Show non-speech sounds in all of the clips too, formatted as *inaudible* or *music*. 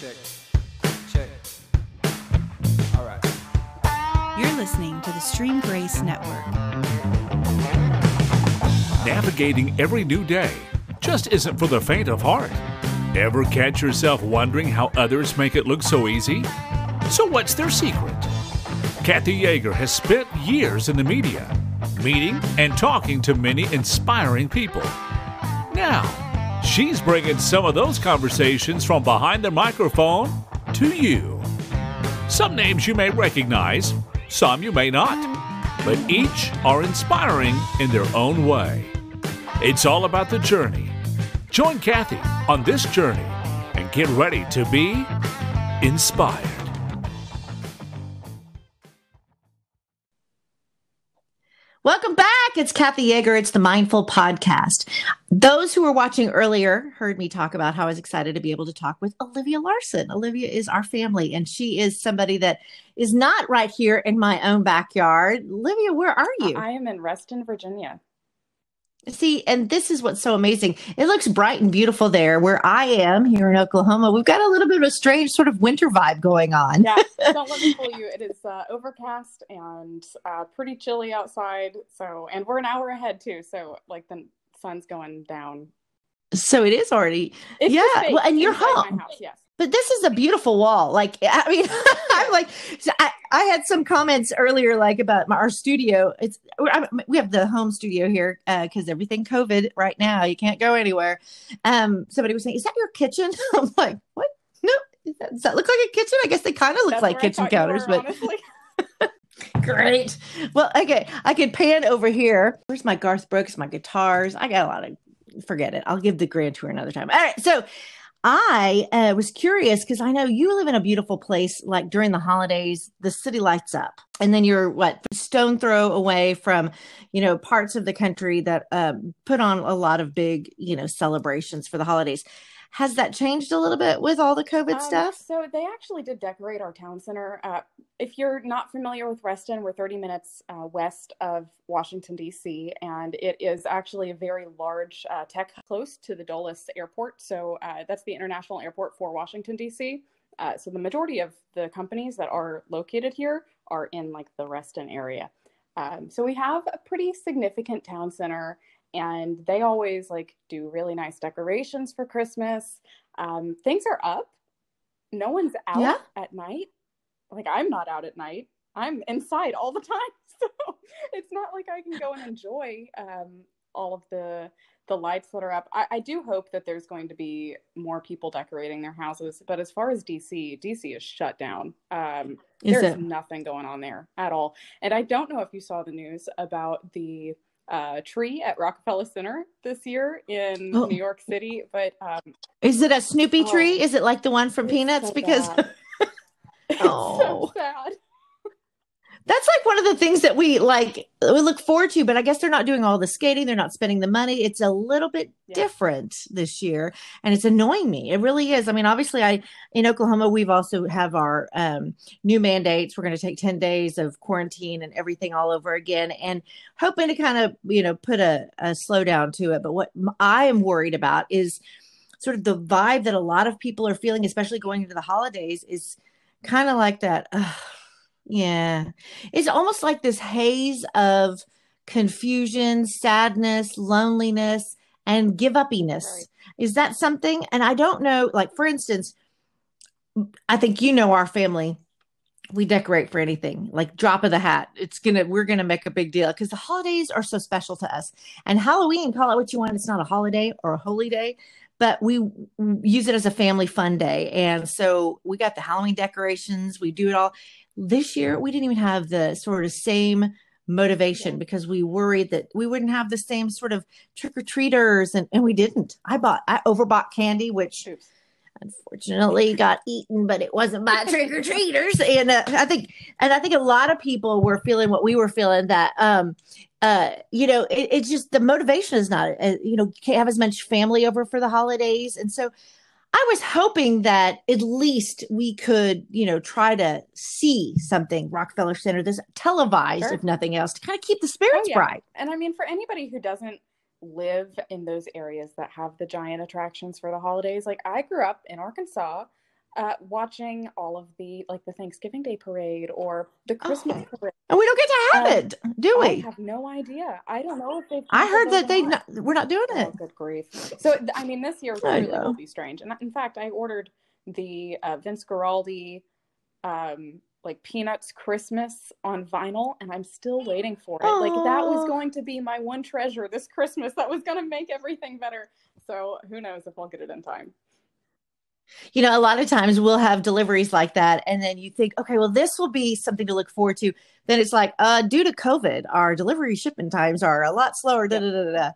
check, check. All right. You're listening to the Stream Grace Network. Navigating every new day just isn't for the faint of heart. Ever catch yourself wondering how others make it look so easy? So, what's their secret? Kathy Yeager has spent years in the media, meeting and talking to many inspiring people. Now, she's bringing some of those conversations from behind the microphone to you. Some names you may recognize, some you may not, but each are inspiring in their own way. It's all about the journey. Join Kathy on this journey and get ready to be inspired. It's Kathy Yeager. It's the Mindful Podcast. Those who were watching earlier heard me talk about how I was excited to be able to talk with Olivia Larson. Olivia is our family, and she is somebody that is not right here in my own backyard. Olivia, where are you? I am in Reston, Virginia. See, and this is what's so amazing. It looks bright and beautiful there where I am here in Oklahoma. We've got a little bit of a strange sort of winter vibe going on. Yeah, *laughs* don't let me fool you. It is uh, overcast and uh, pretty chilly outside. So, and we're an hour ahead too. So, like the sun's going down. So it is already. It's yeah. Well, and you're home. house, yes. But this is a beautiful wall. Like, *laughs* I mean, *laughs* I'm like, so I, I had some comments earlier, like about my, our studio. It's I, we have the home studio here because everything COVID right now. You can't go anywhere. Um, somebody was saying, "Is that your kitchen?" *laughs* I'm like, "What? No, Is that- does that look like a kitchen?" I guess they kind of look That's like kitchen counters, were, but. Great. Well, okay. I could pan over here. Where's my Garth Brooks, my guitars? I got a lot of, forget it. I'll give the grand tour another time. All right. So I uh, was curious because I know you live in a beautiful place. Like during the holidays, the city lights up. And then you're what, stone throw away from, you know, parts of the country that um, put on a lot of big, you know, celebrations for the holidays. Has that changed a little bit with all the COVID Um, stuff? So they actually did decorate our town center. Uh, if you're not familiar with Reston, we're 30 minutes uh, west of Washington D.C., and it is actually a very large uh, tech close to the Dulles Airport. So uh, that's the international airport for Washington D.C. Uh, so the majority of the companies that are located here are in like the Reston area. Um, so we have a pretty significant town center, and they always like do really nice decorations for Christmas. Um, things are up. No one's out Yeah. at night. Like I'm not out at night. I'm inside all the *laughs* time. So it's not like I can go and enjoy um, all of the the lights that are up. I, I do hope that there's going to be more people decorating their houses. But as far as DC, DC is shut down. Um, Is there's it? nothing going on there at all. And I don't know if you saw the news about the uh, tree at Rockefeller Center this year in Oh. New York City, but um, Is it a Snoopy Oh. tree? Is it like the one from Peanuts? so because *laughs* Oh. so sad. That's like one of the things that we like we look forward to but i guess they're not doing all the skating they're not spending the money. It's a little bit Yeah. different this year and it's annoying me. It really is. I mean obviously i in oklahoma we've also have our um, new mandates. We're going to take 10 days of quarantine and everything all over again and hoping to kind of you know put a, a slowdown to it but what i am worried about is sort of the vibe that a lot of people are feeling especially going into the holidays is kind of like that uh, yeah it's almost like this haze of confusion, sadness, loneliness, and give uppiness. Right. Is that something? And I don't know, like, for instance, I think you know our family. We decorate for anything, like drop of the hat. It's gonna, we're gonna make a big deal because the holidays are so special to us. And Halloween, call it what you want, it's not a holiday or a holy day, but we use it as a family fun day. And so we got the Halloween decorations, we do it all. This year, we didn't even have the sort of same motivation because we worried that we wouldn't have the same sort of trick or treaters, and, and we didn't. I bought, I overbought candy, which unfortunately got eaten, but it wasn't by *laughs* trick or treaters. And uh, I think, and I think a lot of people were feeling what we were feeling that, um, uh, you know, it, it's just the motivation is not, uh, you know, can't have as much family over for the holidays. And so I was hoping that at least we could, you know, try to see something Rockefeller Center, this televised, Sure. if nothing else, to kind of keep the spirits Oh, yeah. bright. And I mean, for anybody who doesn't live in those areas that have the giant attractions for the holidays, like I grew up in Arkansas. Uh, watching all of the like the Thanksgiving Day parade or the Christmas Oh. parade. And we don't get to have Um, it, do I we? have no idea. I don't know if they've. I heard that they not. we're not doing Oh, it. good grief! So I mean, this year I know. will be strange. And in fact, I ordered the uh, Vince Guaraldi, um, like Peanuts Christmas on vinyl, and I'm still waiting for it. Like that was going to be my one treasure this Christmas. That was going to make everything better. So who knows if I'll get it in time? You know, a lot of times we'll have deliveries like that, and then you think, okay, well, this will be something to look forward to. Then it's like, uh, due to COVID, our delivery shipment times are a lot slower. Da, da, da, da.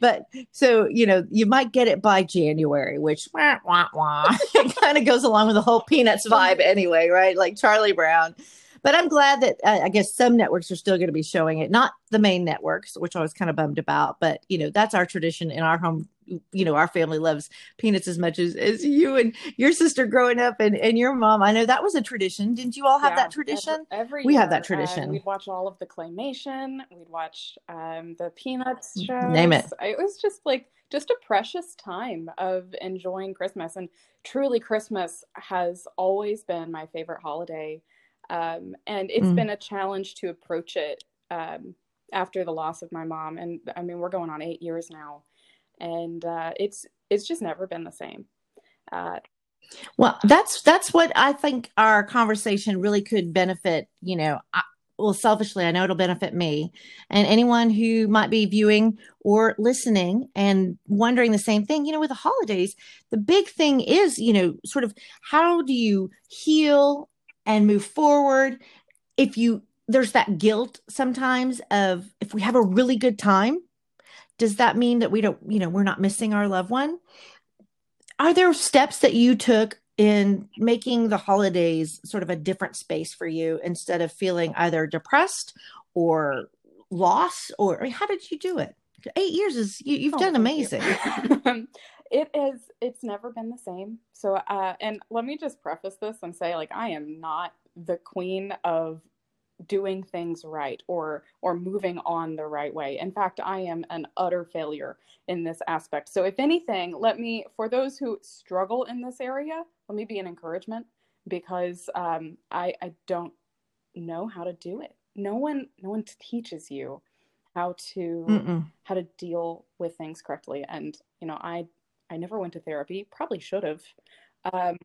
But so you know, you might get it by January, which *laughs* wah, wah, wah. it kind of goes along with the whole Peanuts vibe anyway, right? Like Charlie Brown. But I'm glad that uh, I guess some networks are still going to be showing it, not the main networks, which I was kind of bummed about. But you know, that's our tradition in our home. You know, our family loves peanuts as much as, as you and your sister growing up and, and your mom. I know that was a tradition. Didn't you all have Yeah, that tradition? Every, every We have that year, uh, tradition. we'd watch all of the claymation. We'd watch um, the Peanuts shows. Mm, Name it. It was just like just a precious time of enjoying Christmas, and truly, Christmas has always been my favorite holiday. Um, and it's Mm. been a challenge to approach it um, after the loss of my mom. And I mean, we're going on eight years now, and uh, it's it's just never been the same. Uh, Well, that's that's what I think our conversation really could benefit. You know, I, well, selfishly, I know it'll benefit me and anyone who might be viewing or listening and wondering the same thing. You know, with the holidays, the big thing is, you know, sort of how do you heal and move forward if you there's that guilt sometimes of if we have a really good time does that mean that we don't you know we're not missing our loved one? Are there steps that you took in making the holidays sort of a different space for you instead of feeling either depressed or lost? Or I mean, how did you do it? Eight years is you, you've Oh, done thank you. amazing. *laughs* It is it's never been the same. So uh and let me just preface this and say like i am not the queen of doing things right or or moving on the right way. In fact i am an utter failure in this aspect. So if anything let me for those who struggle in this area let me be an encouragement because um i i don't know how to do it. No one no one teaches you how to Mm-mm. how to deal with things correctly. And you know i i never went to therapy probably should have. Um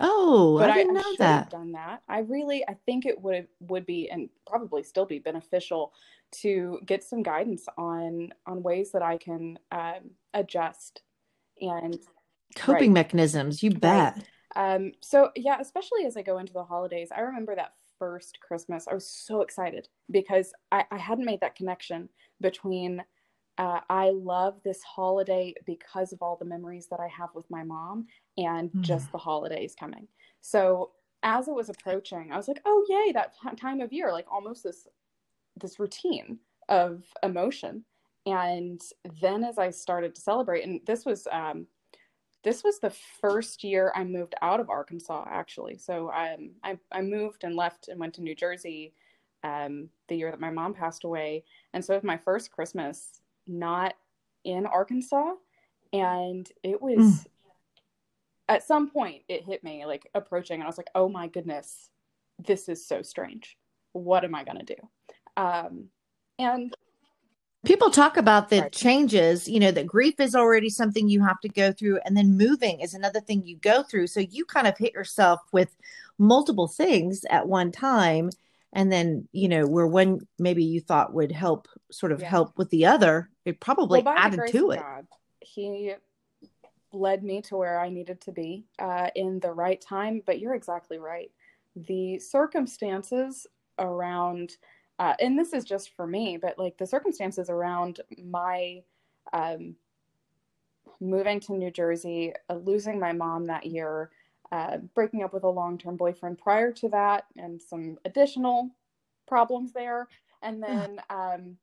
oh but i i, didn't know that done that i really i think it would would be and probably still be beneficial to get some guidance on on ways that i can um, adjust and coping right. mechanisms you bet um, so yeah, especially as I go into the holidays, I remember that first Christmas. I was so excited because I, I hadn't made that connection between uh, I love this holiday because of all the memories that I have with my mom and Mm. just the holidays coming. So as it was approaching, I was like, oh yay, that time of year, like almost this this routine of emotion. And then as I started to celebrate, and this was um, this was the first year I moved out of Arkansas, actually. So um, I, I moved and left and went to New Jersey um, the year that my mom passed away. And so it was my first Christmas not in Arkansas. And it was, Mm. at some point, it hit me like approaching, and I was like, oh my goodness, this is so strange. What am I going to do? Um, and people talk about the Right. changes you know that grief is already something you have to go through and then moving is another thing you go through so you kind of hit yourself with multiple things at one time and then you know where one maybe you thought would help sort of Yeah. help with the other it probably the added to it God, he led me to where I needed to be uh, in the right time. But you're exactly right. The circumstances around, uh, and this is just for me, but like the circumstances around my um, moving to New Jersey, uh, losing my mom that year, uh, breaking up with a long term boyfriend prior to that, and some additional problems there. And then um,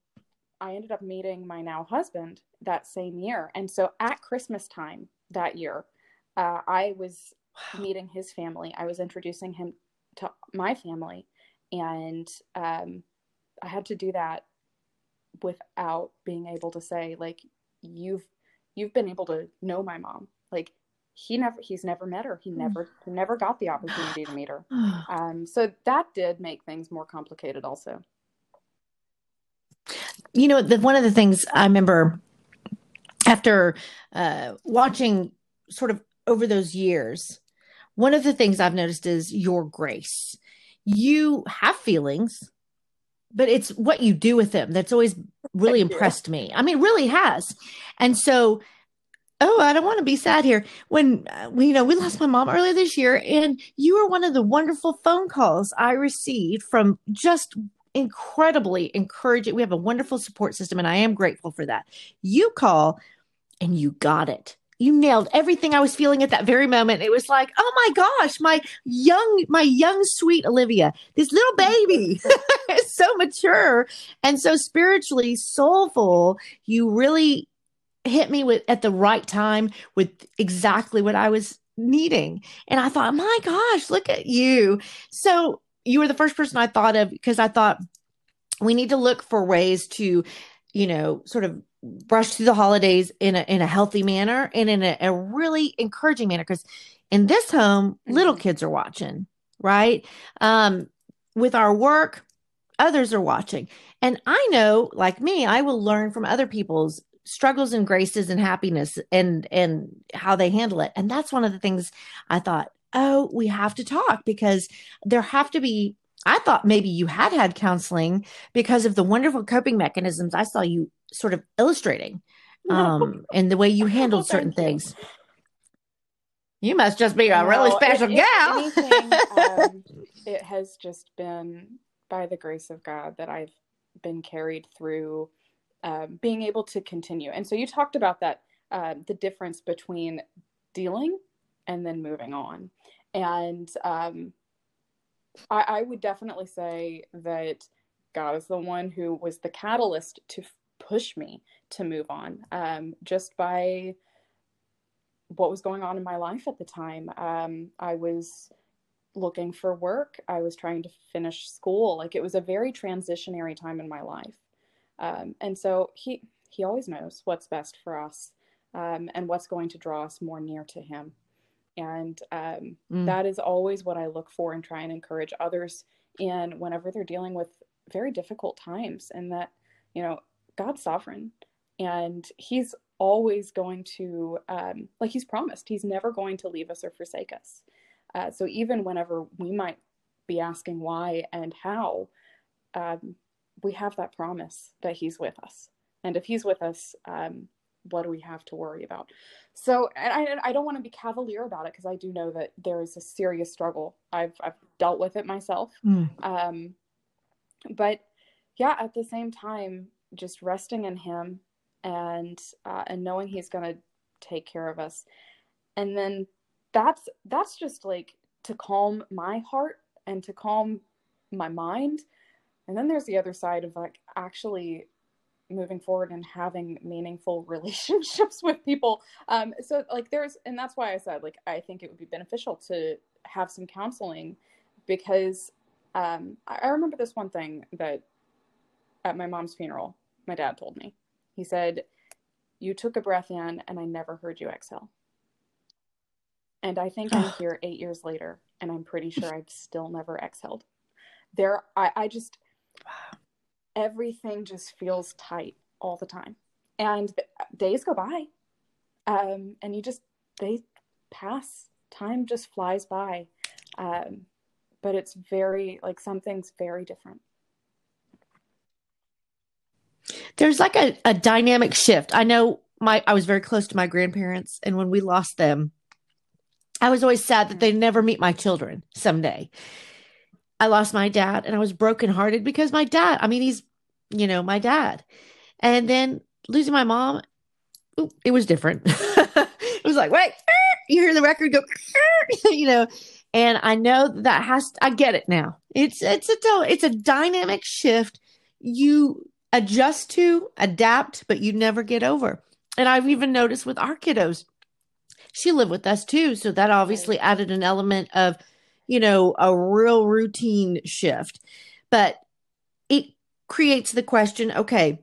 I ended up meeting my now husband that same year. And so at Christmas time that year, uh, I was meeting his family. I was introducing him to my family. And um, I had to do that without being able to say, like, you've you've been able to know my mom. Like he never he's never met her. He Hmm. never he never got the opportunity to meet her. *sighs* Um, so that did make things more complicated also. You know the, one of the things i remember after uh, watching sort of over those years one of the things i've noticed is your grace. You have feelings but it's what you do with them that's always really impressed me. I mean really has. And so oh i don't want to be sad here. When uh, we you know we lost my mom earlier this year and you were one of the wonderful phone calls i received from just incredibly encouraging we have a wonderful support system and i am grateful for that. You call and you got it. You nailed everything i was feeling at that very moment. It was like oh my gosh my young my young sweet olivia this little baby *laughs* is so mature and so spiritually soulful. You really hit me with at the right time with exactly what i was needing. And i thought my gosh look at you. So you were the first person i thought of because i thought we need to look for ways to you know sort of brush through the holidays in a in a healthy manner and in a, a really encouraging manner because in this home little Mhm. kids are watching right? Um with our work others are watching. And i know like me i will learn from other people's struggles and graces and happiness and and how they handle it. And that's one of the things i thought oh we have to talk because there have to be i thought maybe you had had counseling because of the wonderful coping mechanisms i saw you sort of illustrating um and the way you handled certain things. You must just be a really special if- if gal. anything, um, *laughs* it has just been by the grace of God that I've been carried through um, being able to continue. And so you talked about that uh, the difference between dealing and then moving on. And um, I, I would definitely say that God is the one who was the catalyst to push me to move on um, just by what was going on in my life at the time. Um, I was looking for work. I was trying to finish school. Like it was a very transitionary time in my life. Um, and so he he always knows what's best for us um, and what's going to draw us more near to him. And um, Mm. that is always what I look for and try and encourage others in whenever they're dealing with very difficult times. And that you know God's sovereign, and He's always going to um, like He's promised He's never going to leave us or forsake us. Uh, so even whenever we might be asking why and how, um, we have that promise that He's with us. And if He's with us, um, what do we have to worry about? So, and I, I don't want to be cavalier about it because I do know that there is a serious struggle. I've, I've dealt with it myself. Mm. Um, but yeah, at the same time, just resting in Him and uh, and knowing He's going to take care of us, and then that's that's just like to calm my heart and to calm my mind. And then there's the other side of like actually moving forward and having meaningful *laughs* relationships with people. Um, so like there's, and that's why I said like I think it would be beneficial to have some counseling because um, I, I remember this one thing that at my mom's funeral, my dad told me. He said, "You took a breath in, and I never heard you exhale." And I think I'm *sighs* here eight years later, and I'm pretty sure I've still never exhaled. There, I, I just everything just feels tight all the time, and days go by, um, and you just they pass. Time just flies by, um, but it's very like something's very different. there's like a, a dynamic shift. I know my I was very close to my grandparents, and when we lost them, I was always sad that they'd never meet my children someday. I lost my dad, and I was brokenhearted because my dad. I mean, he's you know my dad, and then losing my mom, it was different. *laughs* it was like wait, *laughs* you hear the record go, *laughs* you know, and I know that has. I get it now. It's it's a it's a dynamic shift. You adjust to, adapt, but you never get over. And I've even noticed with our kiddos, she lived with us too. So that obviously added an element of, you know, a real routine shift. But it creates the question okay,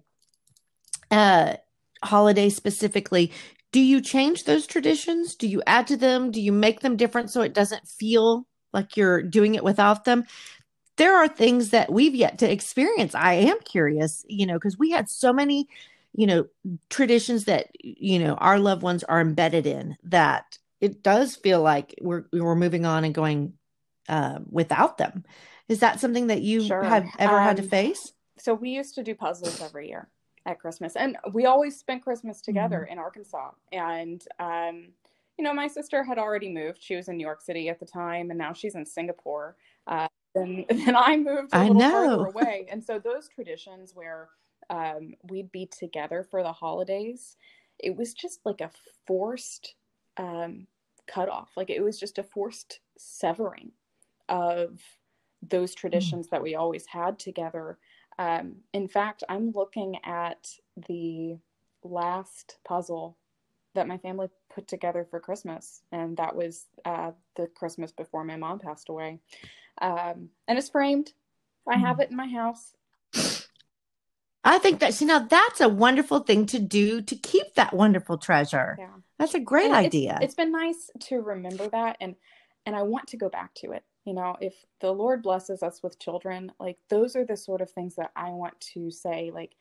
uh, holiday specifically, do you change those traditions? Do you add to them? Do you make them different so it doesn't feel like you're doing it without them? There are things that we've yet to experience. I am curious, you know, because we had so many, you know, traditions that, you know, our loved ones are embedded in that it does feel like we're we're moving on and going uh, without them. Is that something that you Sure. have ever had to Um, face? So we used to do puzzles every year at Christmas, and we always spent Christmas together in Arkansas. And um, you know, my sister had already moved; she was in New York City at the time, and now she's in Singapore. Uh, and *laughs* then I moved a I little know. farther away, and so those traditions where um, we'd be together for the holidays, it was just like a forced um, cutoff. Like it was just a forced severing of those traditions that we always had together. Um, in fact, I'm looking at the last puzzle that my family put together for Christmas, and that was uh, the Christmas before my mom passed away. Um, and it's framed. I have it in my house. I think that see now that's a wonderful thing to do to keep that wonderful treasure. Yeah. That's a great And it's- idea. It's been nice to remember that and and I want to go back to it. You know, if the Lord blesses us with children, like those are the sort of things that I want to say like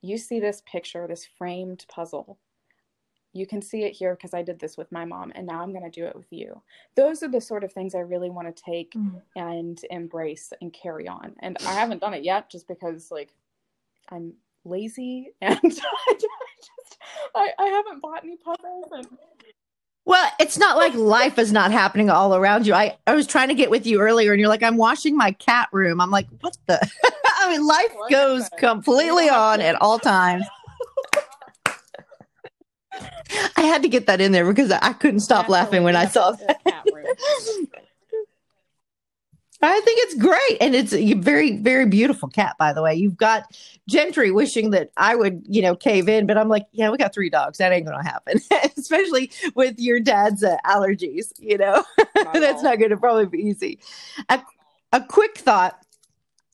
you see this picture, this framed puzzle. You can see it here because I did this with my mom and now I'm going to do it with you. Those are the sort of things I really want to take Mm. and embrace and carry on. And I haven't done it yet just because like I'm lazy *laughs* and *laughs* I just I, I haven't bought any puzzles and Well, it's not like life is not happening all around you. I, I was trying to get with you earlier and you're like, I'm washing my cat room. I'm like, what the? *laughs* I mean, life goes completely on at all times. *laughs* I had to get that in there because I couldn't stop laughing when I saw that. *laughs* I think it's great. And it's a very, very beautiful cat, by the way. You've got Gentry wishing that I would, you know, cave in, but I'm like, yeah, we got three dogs. That ain't going to happen, *laughs* especially with your dad's uh, allergies, you know, *laughs* that's not going to probably be easy. A, a quick thought.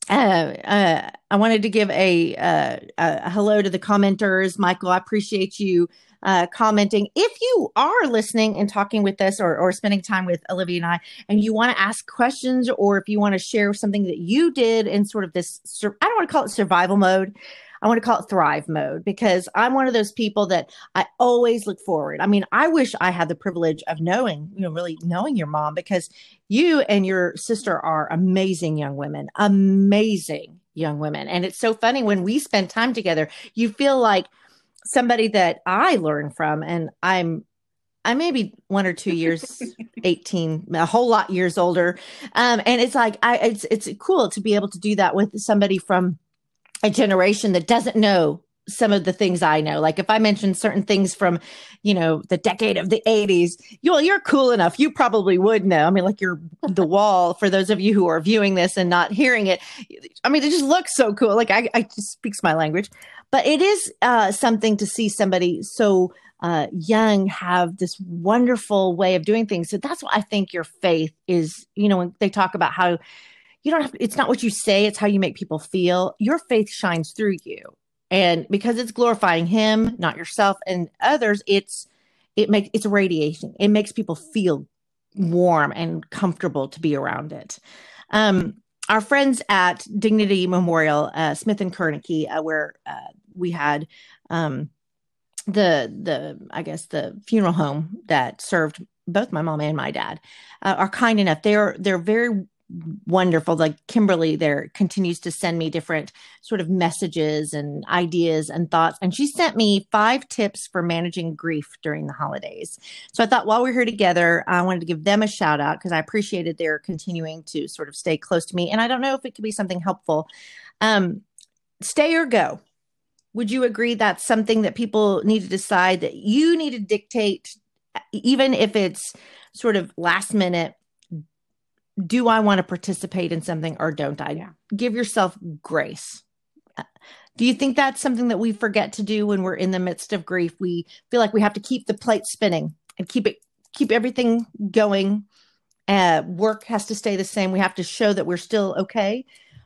Uh, uh, I wanted to give a, uh, a hello to the commenters. Michael, I appreciate you uh, commenting. If you are listening and talking with us or, or spending time with Olivia and I, and you want to ask questions or if you want to share something that you did in sort of this I don't want to call it survival mode. I want to call it thrive mode because I'm one of those people that I always look forward. I mean, I wish I had the privilege of knowing, you know, really knowing your mom because you and your sister are amazing young women, amazing young women. And it's so funny when we spend time together, you feel like somebody that I learn from and I'm I may be one or two years *laughs* 18 a whole lot years older. Um and it's like i it's it's cool to be able to do that with somebody from a generation that doesn't know some of the things i know. Like if i mention certain things from you know the decade of the 80s you're you're cool enough. You probably would know. I mean like you're the *laughs* wall for those of you who are viewing this and not hearing it. I mean it just looks so cool. Like i, I just speaks my language but it is uh something to see somebody so uh, young have this wonderful way of doing things. So that's why I think your faith is, you know, when they talk about how you don't have, it's not what you say, it's how you make people feel. Your faith shines through you. And because it's glorifying him, not yourself and others, it's, it makes, it's radiating. It makes people feel warm and comfortable to be around it. Um, our friends at Dignity Memorial, uh, Smith and Kernke, uh, where uh, we had, um, the the I guess the funeral home that served both my mom and my dad uh, are kind enough. They're they're very wonderful. Like Kimberly there continues to send me different sort of messages and ideas and thoughts. And she sent me five tips for managing grief during the holidays. So I thought while we're here together, I wanted to give them a shout out because I appreciated their continuing to sort of stay close to me. And I don't know if it could be something helpful. Um, stay or go would you agree that's something that people need to decide that you need to dictate even if it's sort of last minute do i want to participate in something or don't i? Yeah. give yourself grace. Do you think that's something that we forget to do when we're in the midst of grief? We feel like we have to keep the plate spinning and keep it keep everything going. Uh, work has to stay the same. We have to show that we're still okay.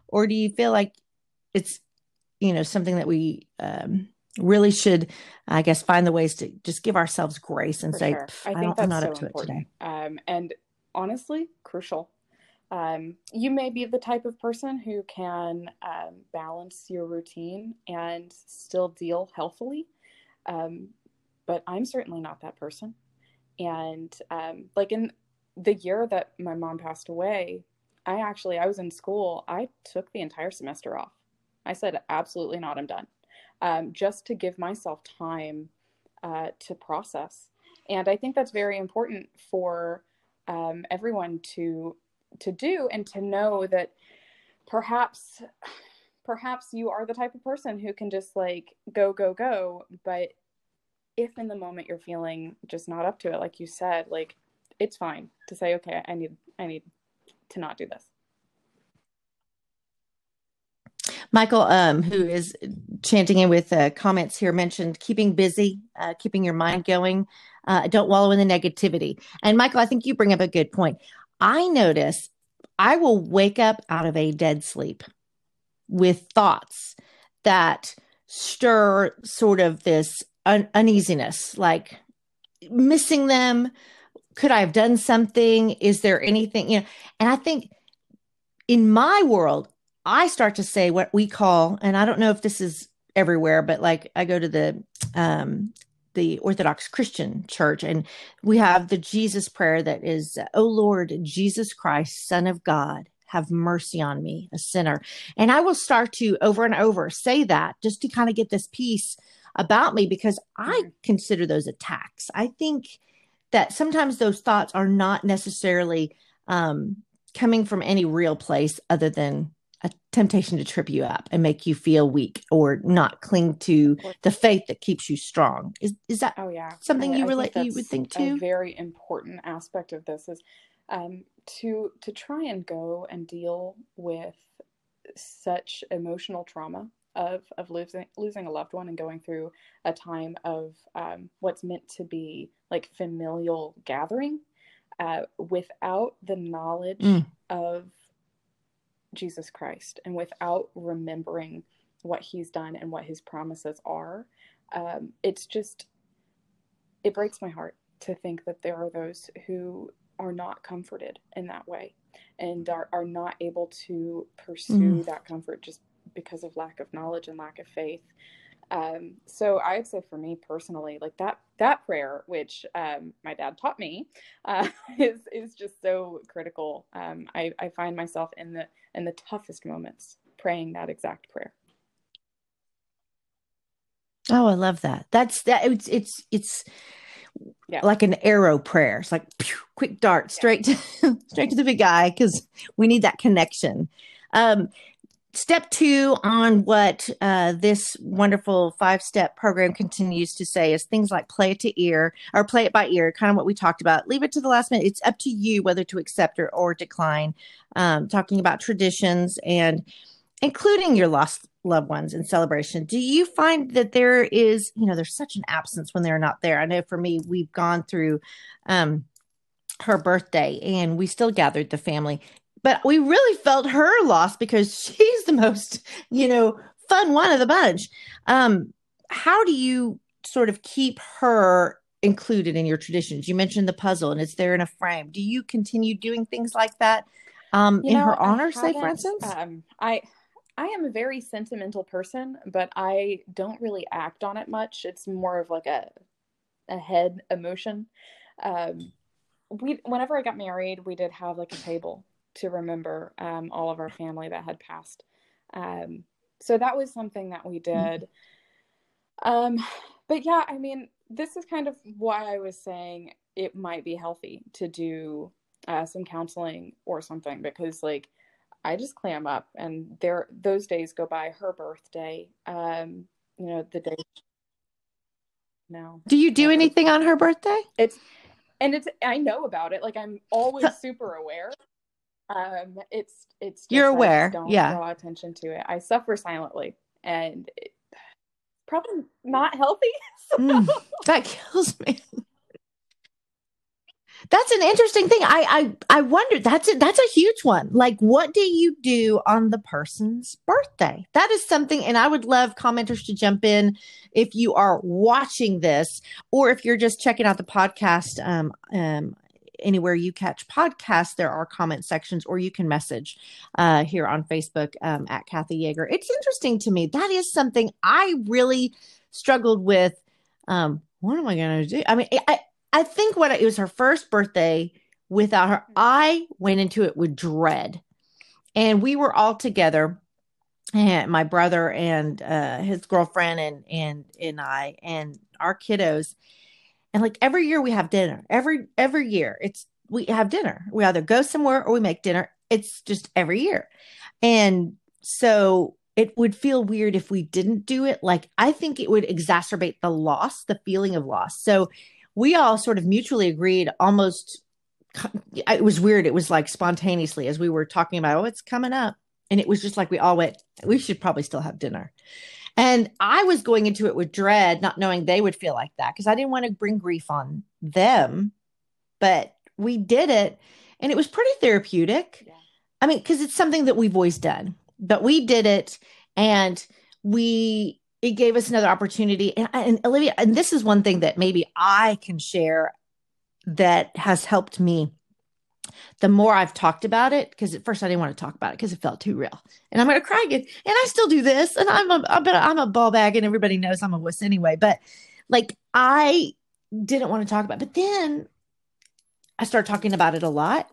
Or do you feel like it's you know something that we um really should, I guess, find the ways to just give ourselves grace and For say, sure. "Pff, I I think I'm that's not so up to important. it today. Um, and honestly, crucial. Um, you may be the type of person who can um, balance your routine and still deal healthily. Um, but I'm certainly not that person. And um, like in the year that my mom passed away, I actually I was in school. I took the entire semester off. I said, absolutely not. I'm done. Um, just to give myself time uh, to process. And I think that's very important for um, everyone to to do and to know that perhaps perhaps you are the type of person who can just like go go go but if in the moment you're feeling just not up to it like you said like it's fine to say okay i need i need to not do this Michael, um, who is chanting in with uh, comments here, mentioned keeping busy, uh, keeping your mind going. Uh, don't wallow in the negativity. And Michael, I think you bring up a good point. I notice I will wake up out of a dead sleep with thoughts that stir sort of this un- uneasiness, like missing them. Could I have done something? Is there anything, you know? And I think in my world, I start to say what we call, and I don't know if this is everywhere, but like I go to the um the Orthodox Christian church and we have the Jesus prayer that is, "Oh Lord, Jesus Christ, Son of God, have mercy on me, a sinner." And I will start to over and over say that just to kind of get this peace about me because I Mhm. consider those attacks. I think that sometimes those thoughts are not necessarily um coming from any real place other than a temptation to trip you up and make you feel weak or not cling to the faith that keeps you strong. Is is that oh yeah something I- you I relate think you would think a very important aspect of this is um, to to try and go and deal with such emotional trauma of of losing losing a loved one and going through a time of um, what's meant to be like familial gathering uh, without the knowledge Mm. of Jesus Christ and without remembering what he's done and what his promises are um, it's just it breaks my heart to think that there are those who are not comforted in that way and are, are not able to pursue that comfort just because of lack of knowledge and lack of faith um, so i'd say for me personally like that that prayer which um, my dad taught me uh, *laughs* is is just so critical um, I, I find myself in the in the toughest moments praying that exact prayer Oh, I love that. That's that. It's it's it's Yeah. like an arrow prayer. It's like pew, quick dart straight to *laughs* straight to the big eye because we need that connection. Um, step two on what uh, this wonderful five step program continues to say is things like play it to ear or play it by ear, kind of what we talked about. Leave it to the last minute. It's up to you whether to accept or, or decline. Um, talking about traditions and including your lost loved ones in celebration. Do you find that there is, you know, there's such an absence when they're not there? I know for me, we've gone through um, her birthday and we still gathered the family, but we really felt her loss because *laughs* she's the most, you know, fun one of the bunch. Um, how do you sort of keep her included in your traditions? You mentioned the puzzle and it's there in a frame. Do you continue doing things like that um, You in know, her honor, say, for instance? Um, I I am a very sentimental person, but I don't really act on it much. It's more of like a a head emotion. Um, we whenever I got married, we did have like a table to remember um, all of our family that had passed. Um, so that was something that we did. Um, but yeah, I mean, this is kind of why I was saying it might be healthy to do uh, some counseling or something because like I just clam up and there those days go by her birthday um you know the day no do you do anything on her birthday? it's and it's I know about it like I'm always *laughs* super aware um it's it's just, You're aware, don't yeah. draw attention to it I suffer silently and it, probably not healthy *laughs* so Mm, that kills me. That's an interesting thing. I I I wonder. That's a, that's a huge one. Like, what do you do on the person's birthday? That is something, and I would love commenters to jump in if you are watching this, or if you're just checking out the podcast. Um, um, anywhere you catch podcasts, there are comment sections, or you can message uh, here on Facebook um, at Kathy Yeager. It's interesting to me. That is something I really struggled with. Um, what am I going to do? I mean, I I think what it was her first birthday without her. I went into it with dread, and we were all together, and my brother and uh, his girlfriend and and and I and our kiddos, and like every year we have dinner. Every every year it's we have dinner. We either go somewhere or we make dinner. It's just every year, and so it would feel weird if we didn't do it. Like I think it would exacerbate the loss, the feeling of loss. So we all sort of mutually agreed almost it was weird it was like spontaneously as we were talking about oh it's coming up and it was just like we all went we should probably still have dinner and i was going into it with dread not knowing they would feel like that because i didn't want to bring grief on them but we did it and it was pretty therapeutic yeah. i mean because it's something that we've always done but we did it and we it gave us another opportunity. And, and Olivia, and this is one thing that maybe I can share that has helped me the more I've talked about it, because at first I didn't want to talk about it because it felt too real. And I'm going to cry again. And I still do this. And I'm a, I'm a ball bag and everybody knows I'm a wuss anyway. But like I didn't want to talk about it. But then I started talking about it a lot.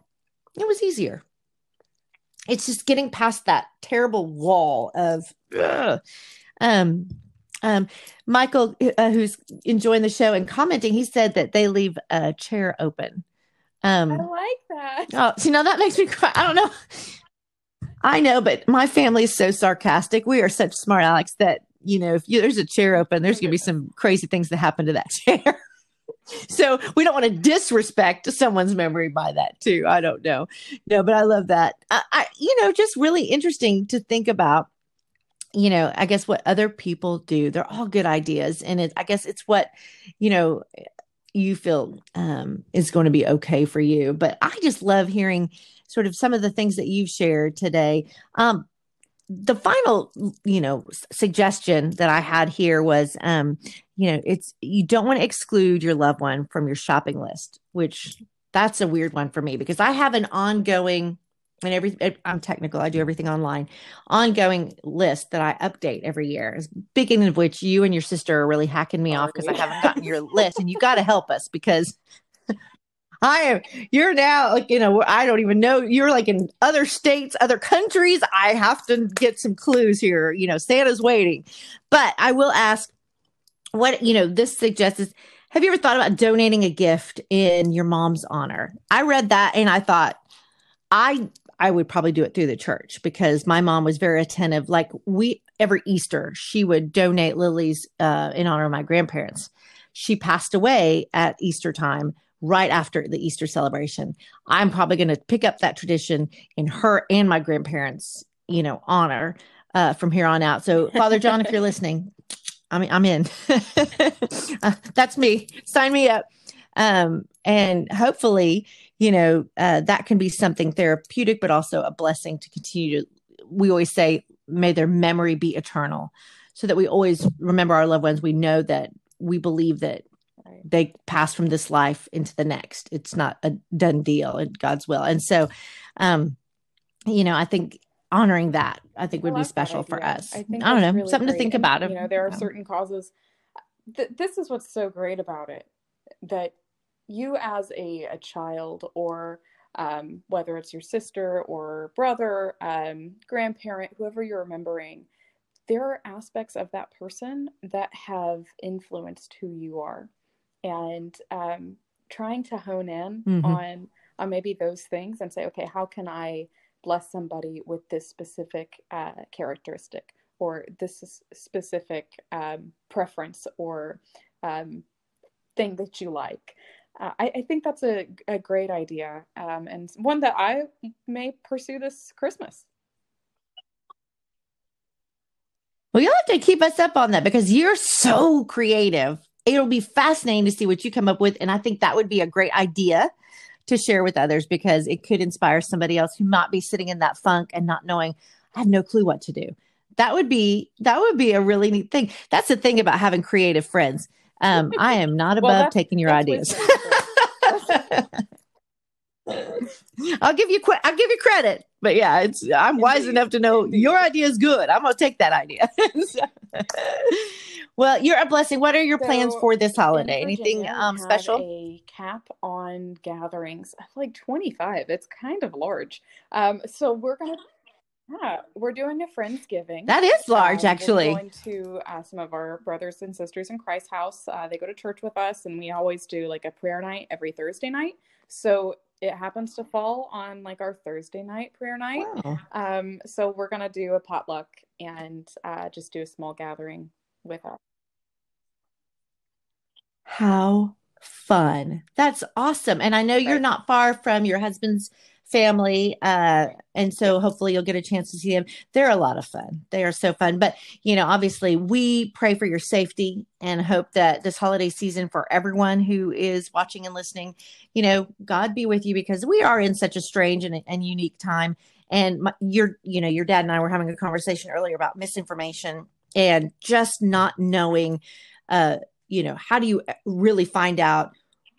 It was easier. It's just getting past that terrible wall of, ugh, um, um, Michael, uh, who's enjoying the show and commenting, he said that they leave a chair open. Um, I like that. Oh, see, now that makes me cry. I don't know. I know, but my family is so sarcastic. We are such smart Alex that you know if you, there's a chair open, there's going to be some crazy things that happen to that *laughs* chair. so we don't want to disrespect someone's memory by that too. I don't know, no, but I love that. I, I you know, just really interesting to think about you know, I guess what other people do, they're all good ideas. And it, I guess it's what, you know, you feel um, is going to be okay for you. But I just love hearing sort of some of the things that you've shared today. Um, the final, you know, suggestion that I had here was, um, you know, it's you don't want to exclude your loved one from your shopping list, which that's a weird one for me because I have an ongoing and every eh, I'm technical. I do everything online. Ongoing list that I update every year. Beginning of which you and your sister are really hacking me oh, off because yeah. I haven't gotten your list, and you got to help us because *laughs* I am. You're now like you know. I don't even know. You're like in other states, other countries. I have to get some clues here. You know, Santa's waiting, but I will ask. What you know, this suggests is. Have you ever thought about donating a gift in your mom's honor? I read that and I thought I I would probably do it through the church because my mom was very attentive. Like we every Easter, she would donate lilies uh, in honor of my grandparents. She passed away at Easter time, right after the Easter celebration. I'm probably going to pick up that tradition in her and my grandparents, you know, honor uh, from here on out. So, Father John, if you're *laughs* listening, I mean, I'm in. *laughs* uh, that's me. Sign me up. Um, and hopefully, you know, uh, that can be something therapeutic, but also a blessing to continue to. We always say, may their memory be eternal, so that we always remember our loved ones. We know that we believe that they pass from this life into the next. It's not a done deal in God's will. And so, um, you know, I think honoring that, I think would be special for us. I, think I don't know, really something great. to think about. And, you know, there are certain causes. Th- this is what's so great about it that you as a, a child or um, whether it's your sister or brother, um, grandparent, whoever you're remembering, there are aspects of that person that have influenced who you are. And um, trying to hone in mm-hmm. on, on maybe those things and say, okay, how can I bless somebody with this specific uh, characteristic or this specific um, preference or um, thing that you like? Uh, I, I, think that's a, a great idea um, and one that I may pursue this Christmas. Well, you'll have to keep us up on that because you're so creative. It'll be fascinating to see what you come up with. And I think that would be a great idea to share with others because it could inspire somebody else who might be sitting in that funk and not knowing, I have no clue what to do. That would be that would be a really neat thing. That's the thing about having creative friends. Um, I am not above Well, taking your ideas. *laughs* I'll give you qu- I'll give you credit, but yeah, it's I'm wise enough to know your idea is good. I'm gonna take that idea. So- *laughs* well, you're a blessing. What are your plans for this holiday? Anything um special? A cap on gatherings of like 25. It's kind of large. Um, so we're gonna, yeah, we're doing a friendsgiving. That is large, Um, actually. We're going to uh, some of our brothers and sisters in Christ House. Uh, they go to church with us, and we always do like a prayer night every Thursday night. So it happens to fall on like our Thursday night prayer night. Wow. Um, so we're gonna do a potluck and uh, just do a small gathering with us. How fun. That's awesome. And I know you're not far from your husband's family. Uh, and so hopefully you'll get a chance to see them. They're a lot of fun. They are so fun. But, you know, obviously we pray for your safety and hope that this holiday season for everyone who is watching and listening, you know, God be with you because we are in such a strange and, and unique time. And my, your, you know, your dad and I were having a conversation earlier about misinformation and just not knowing, uh, you know, how do you really find out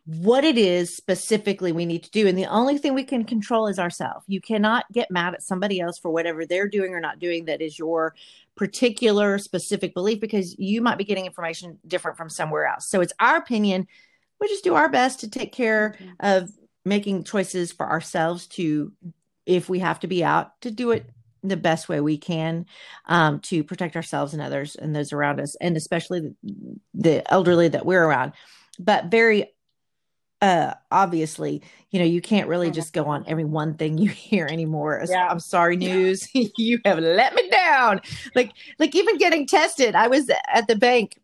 what it is specifically we need to do? And the only thing we can control is ourselves. You cannot get mad at somebody else for whatever they're doing or not doing that is your particular specific belief because you might be getting information different from somewhere else. So it's our opinion. We just do our best to take care Mhm. of making choices for ourselves to, if we have to be out, to do it the best way we can um, to protect ourselves and others and those around us, and especially the, the elderly that we're around. But very uh obviously you know you can't really Mhm. just go on every one thing you *laughs* hear anymore Yeah. i'm sorry news *laughs* you have let me down like like even getting tested i was at the bank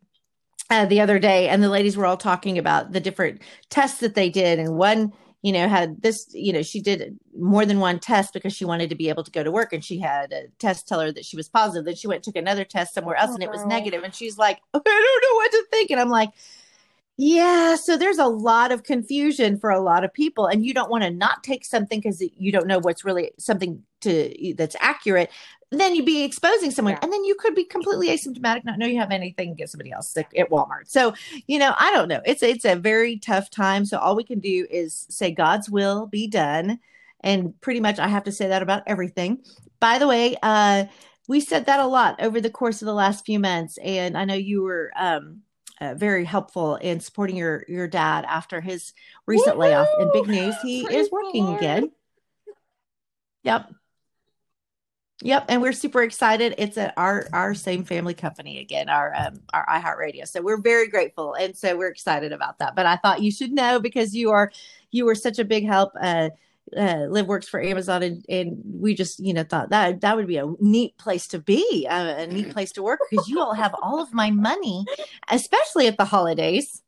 uh, the other day and the ladies were all talking about the different tests that they did and one you know had this you know she did more than one test because she wanted to be able to go to work and she had a test tell her that she was positive then she went took another test somewhere else and it was Oh. negative and she's like i don't know what to think and i'm like yeah, so there's a lot of confusion for a lot of people, and you don't want to not take something because you don't know what's really something to that's accurate. Then you'd be exposing someone, Yeah. and then you could be completely asymptomatic, not know you have anything get somebody else sick at Walmart. So you know, I don't know. It's it's a very tough time. So all we can do is say God's will be done, and pretty much I have to say that about everything. By the way, uh, we said that a lot over the course of the last few months, and I know you were. Um, uh, very helpful in supporting your your dad after his recent layoff. And big news, he Praise is working again. Yep. Yep, and we're super excited. It's at our our same family company again, our um, our iHeartRadio. So we're very grateful, and so we're excited about that. But I thought you should know because you are you were such a big help. Uh, uh, Liv works for Amazon, and, and we just you know thought that that would be a neat place to be, uh, a neat place to work because you all have all of my money, especially at the holidays.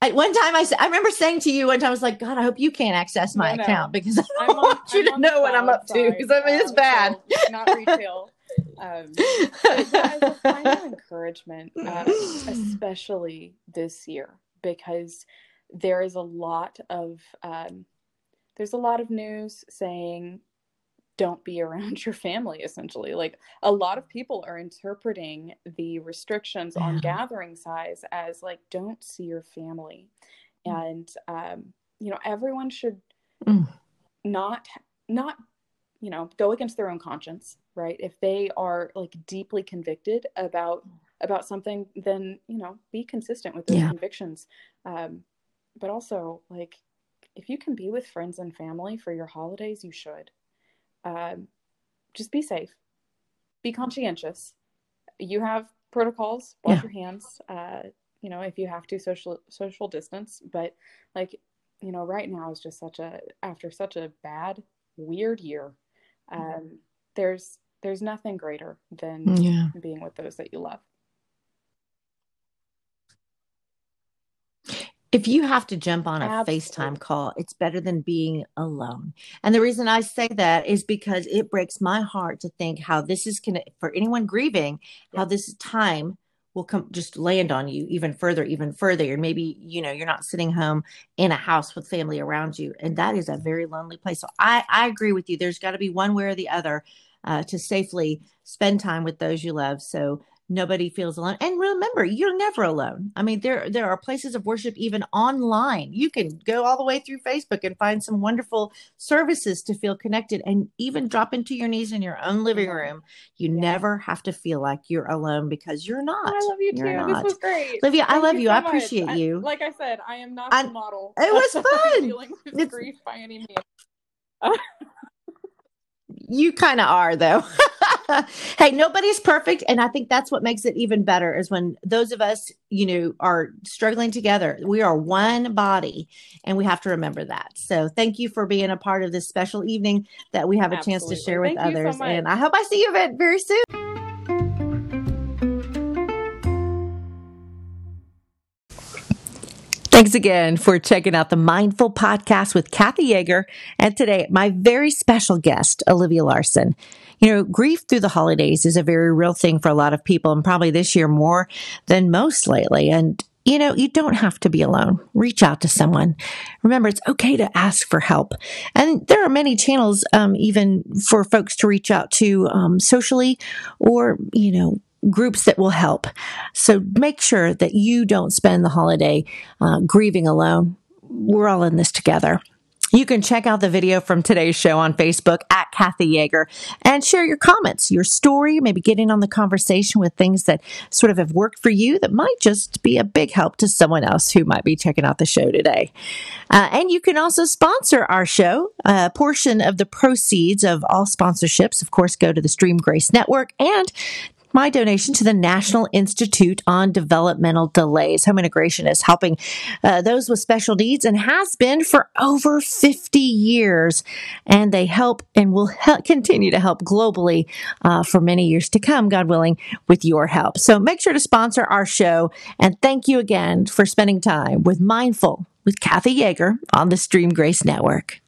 I, one time I I remember saying to you one time I was like, God, I hope you can't access my No, no. account because I I'm don't on- want you I'm to know what I'm up to because I mean it's um, bad. so not retail. Um, as a final encouragement, uh, especially this year, because there is a lot of um, there's a lot of news saying don't be around *laughs* your family essentially like a lot of people are interpreting the restrictions on gathering size as like don't see your family Mm. and um, you know everyone should Mm. not not you know go against their own conscience right if they are like deeply convicted about about something then you know be consistent with those Yeah. convictions um, but also like if you can be with friends and family for your holidays you should. Um, just be safe. Be conscientious. You have protocols. Wash Yeah. your hands. Uh, you know if you have to social social distance. But like you know right now is just such a after such a bad weird year um, there's there's nothing greater than Yeah. being with those that you love if you have to jump on a Absolutely. FaceTime call, it's better than being alone. And the reason I say that is because it breaks my heart to think how this is going to, for anyone grieving, how this time will come just land on you even further, even further. And maybe, you know, you're not sitting home in a house with family around you. And that is a very lonely place. So I, I agree with you. There's got to be one way or the other uh, to safely spend time with those you love. So nobody feels alone. And remember you're never alone. I mean there there are places of worship even online. You can go all the way through facebook and find some wonderful services to feel connected and even drop into your knees in your own living room. You yeah. never have to feel like you're alone because you're not. I love you too. Not. this was great. Olivia i love you, you. so i appreciate much. you. I, like i said i am not I, the model. It was *laughs* fun. dealing with it's, grief by any means *laughs* you kind of are though. *laughs* Hey nobody's perfect and i think that's what makes it even better is when those of us you know are struggling together we are one body and we have to remember that. So thank you for being a part of this special evening that we have a Absolutely. chance to share with thank others so and i hope i see you very soon Thanks again for checking out the Mindful Podcast with Kathy Yeager. And today, my very special guest, Olivia Larson. You know, grief through the holidays is a very real thing for a lot of people, and probably this year more than most lately. And you know, you don't have to be alone. Reach out to someone. Remember, it's okay to ask for help. And there are many channels, um, even for folks to reach out to um, socially or, you know, groups that will help. So make sure that you don't spend the holiday uh, grieving alone. We're all in this together. You can check out the video from today's show on Facebook at Kathy Yeager and share your comments, your story, maybe get in on the conversation with things that sort of have worked for you that might just be a big help to someone else who might be checking out the show today. Uh, and you can also sponsor our show. A portion of the proceeds of all sponsorships, of course, go to the Stream Grace Network and my donation to the National Institute on Developmental Delays. Home integration is helping uh, those with special needs and has been for over 50 years. And they help and will help continue to help globally uh, for many years to come, God willing, with your help. So make sure to sponsor our show. And thank you again for spending time with Mindful with Kathy Yeager on the Stream Grace Network.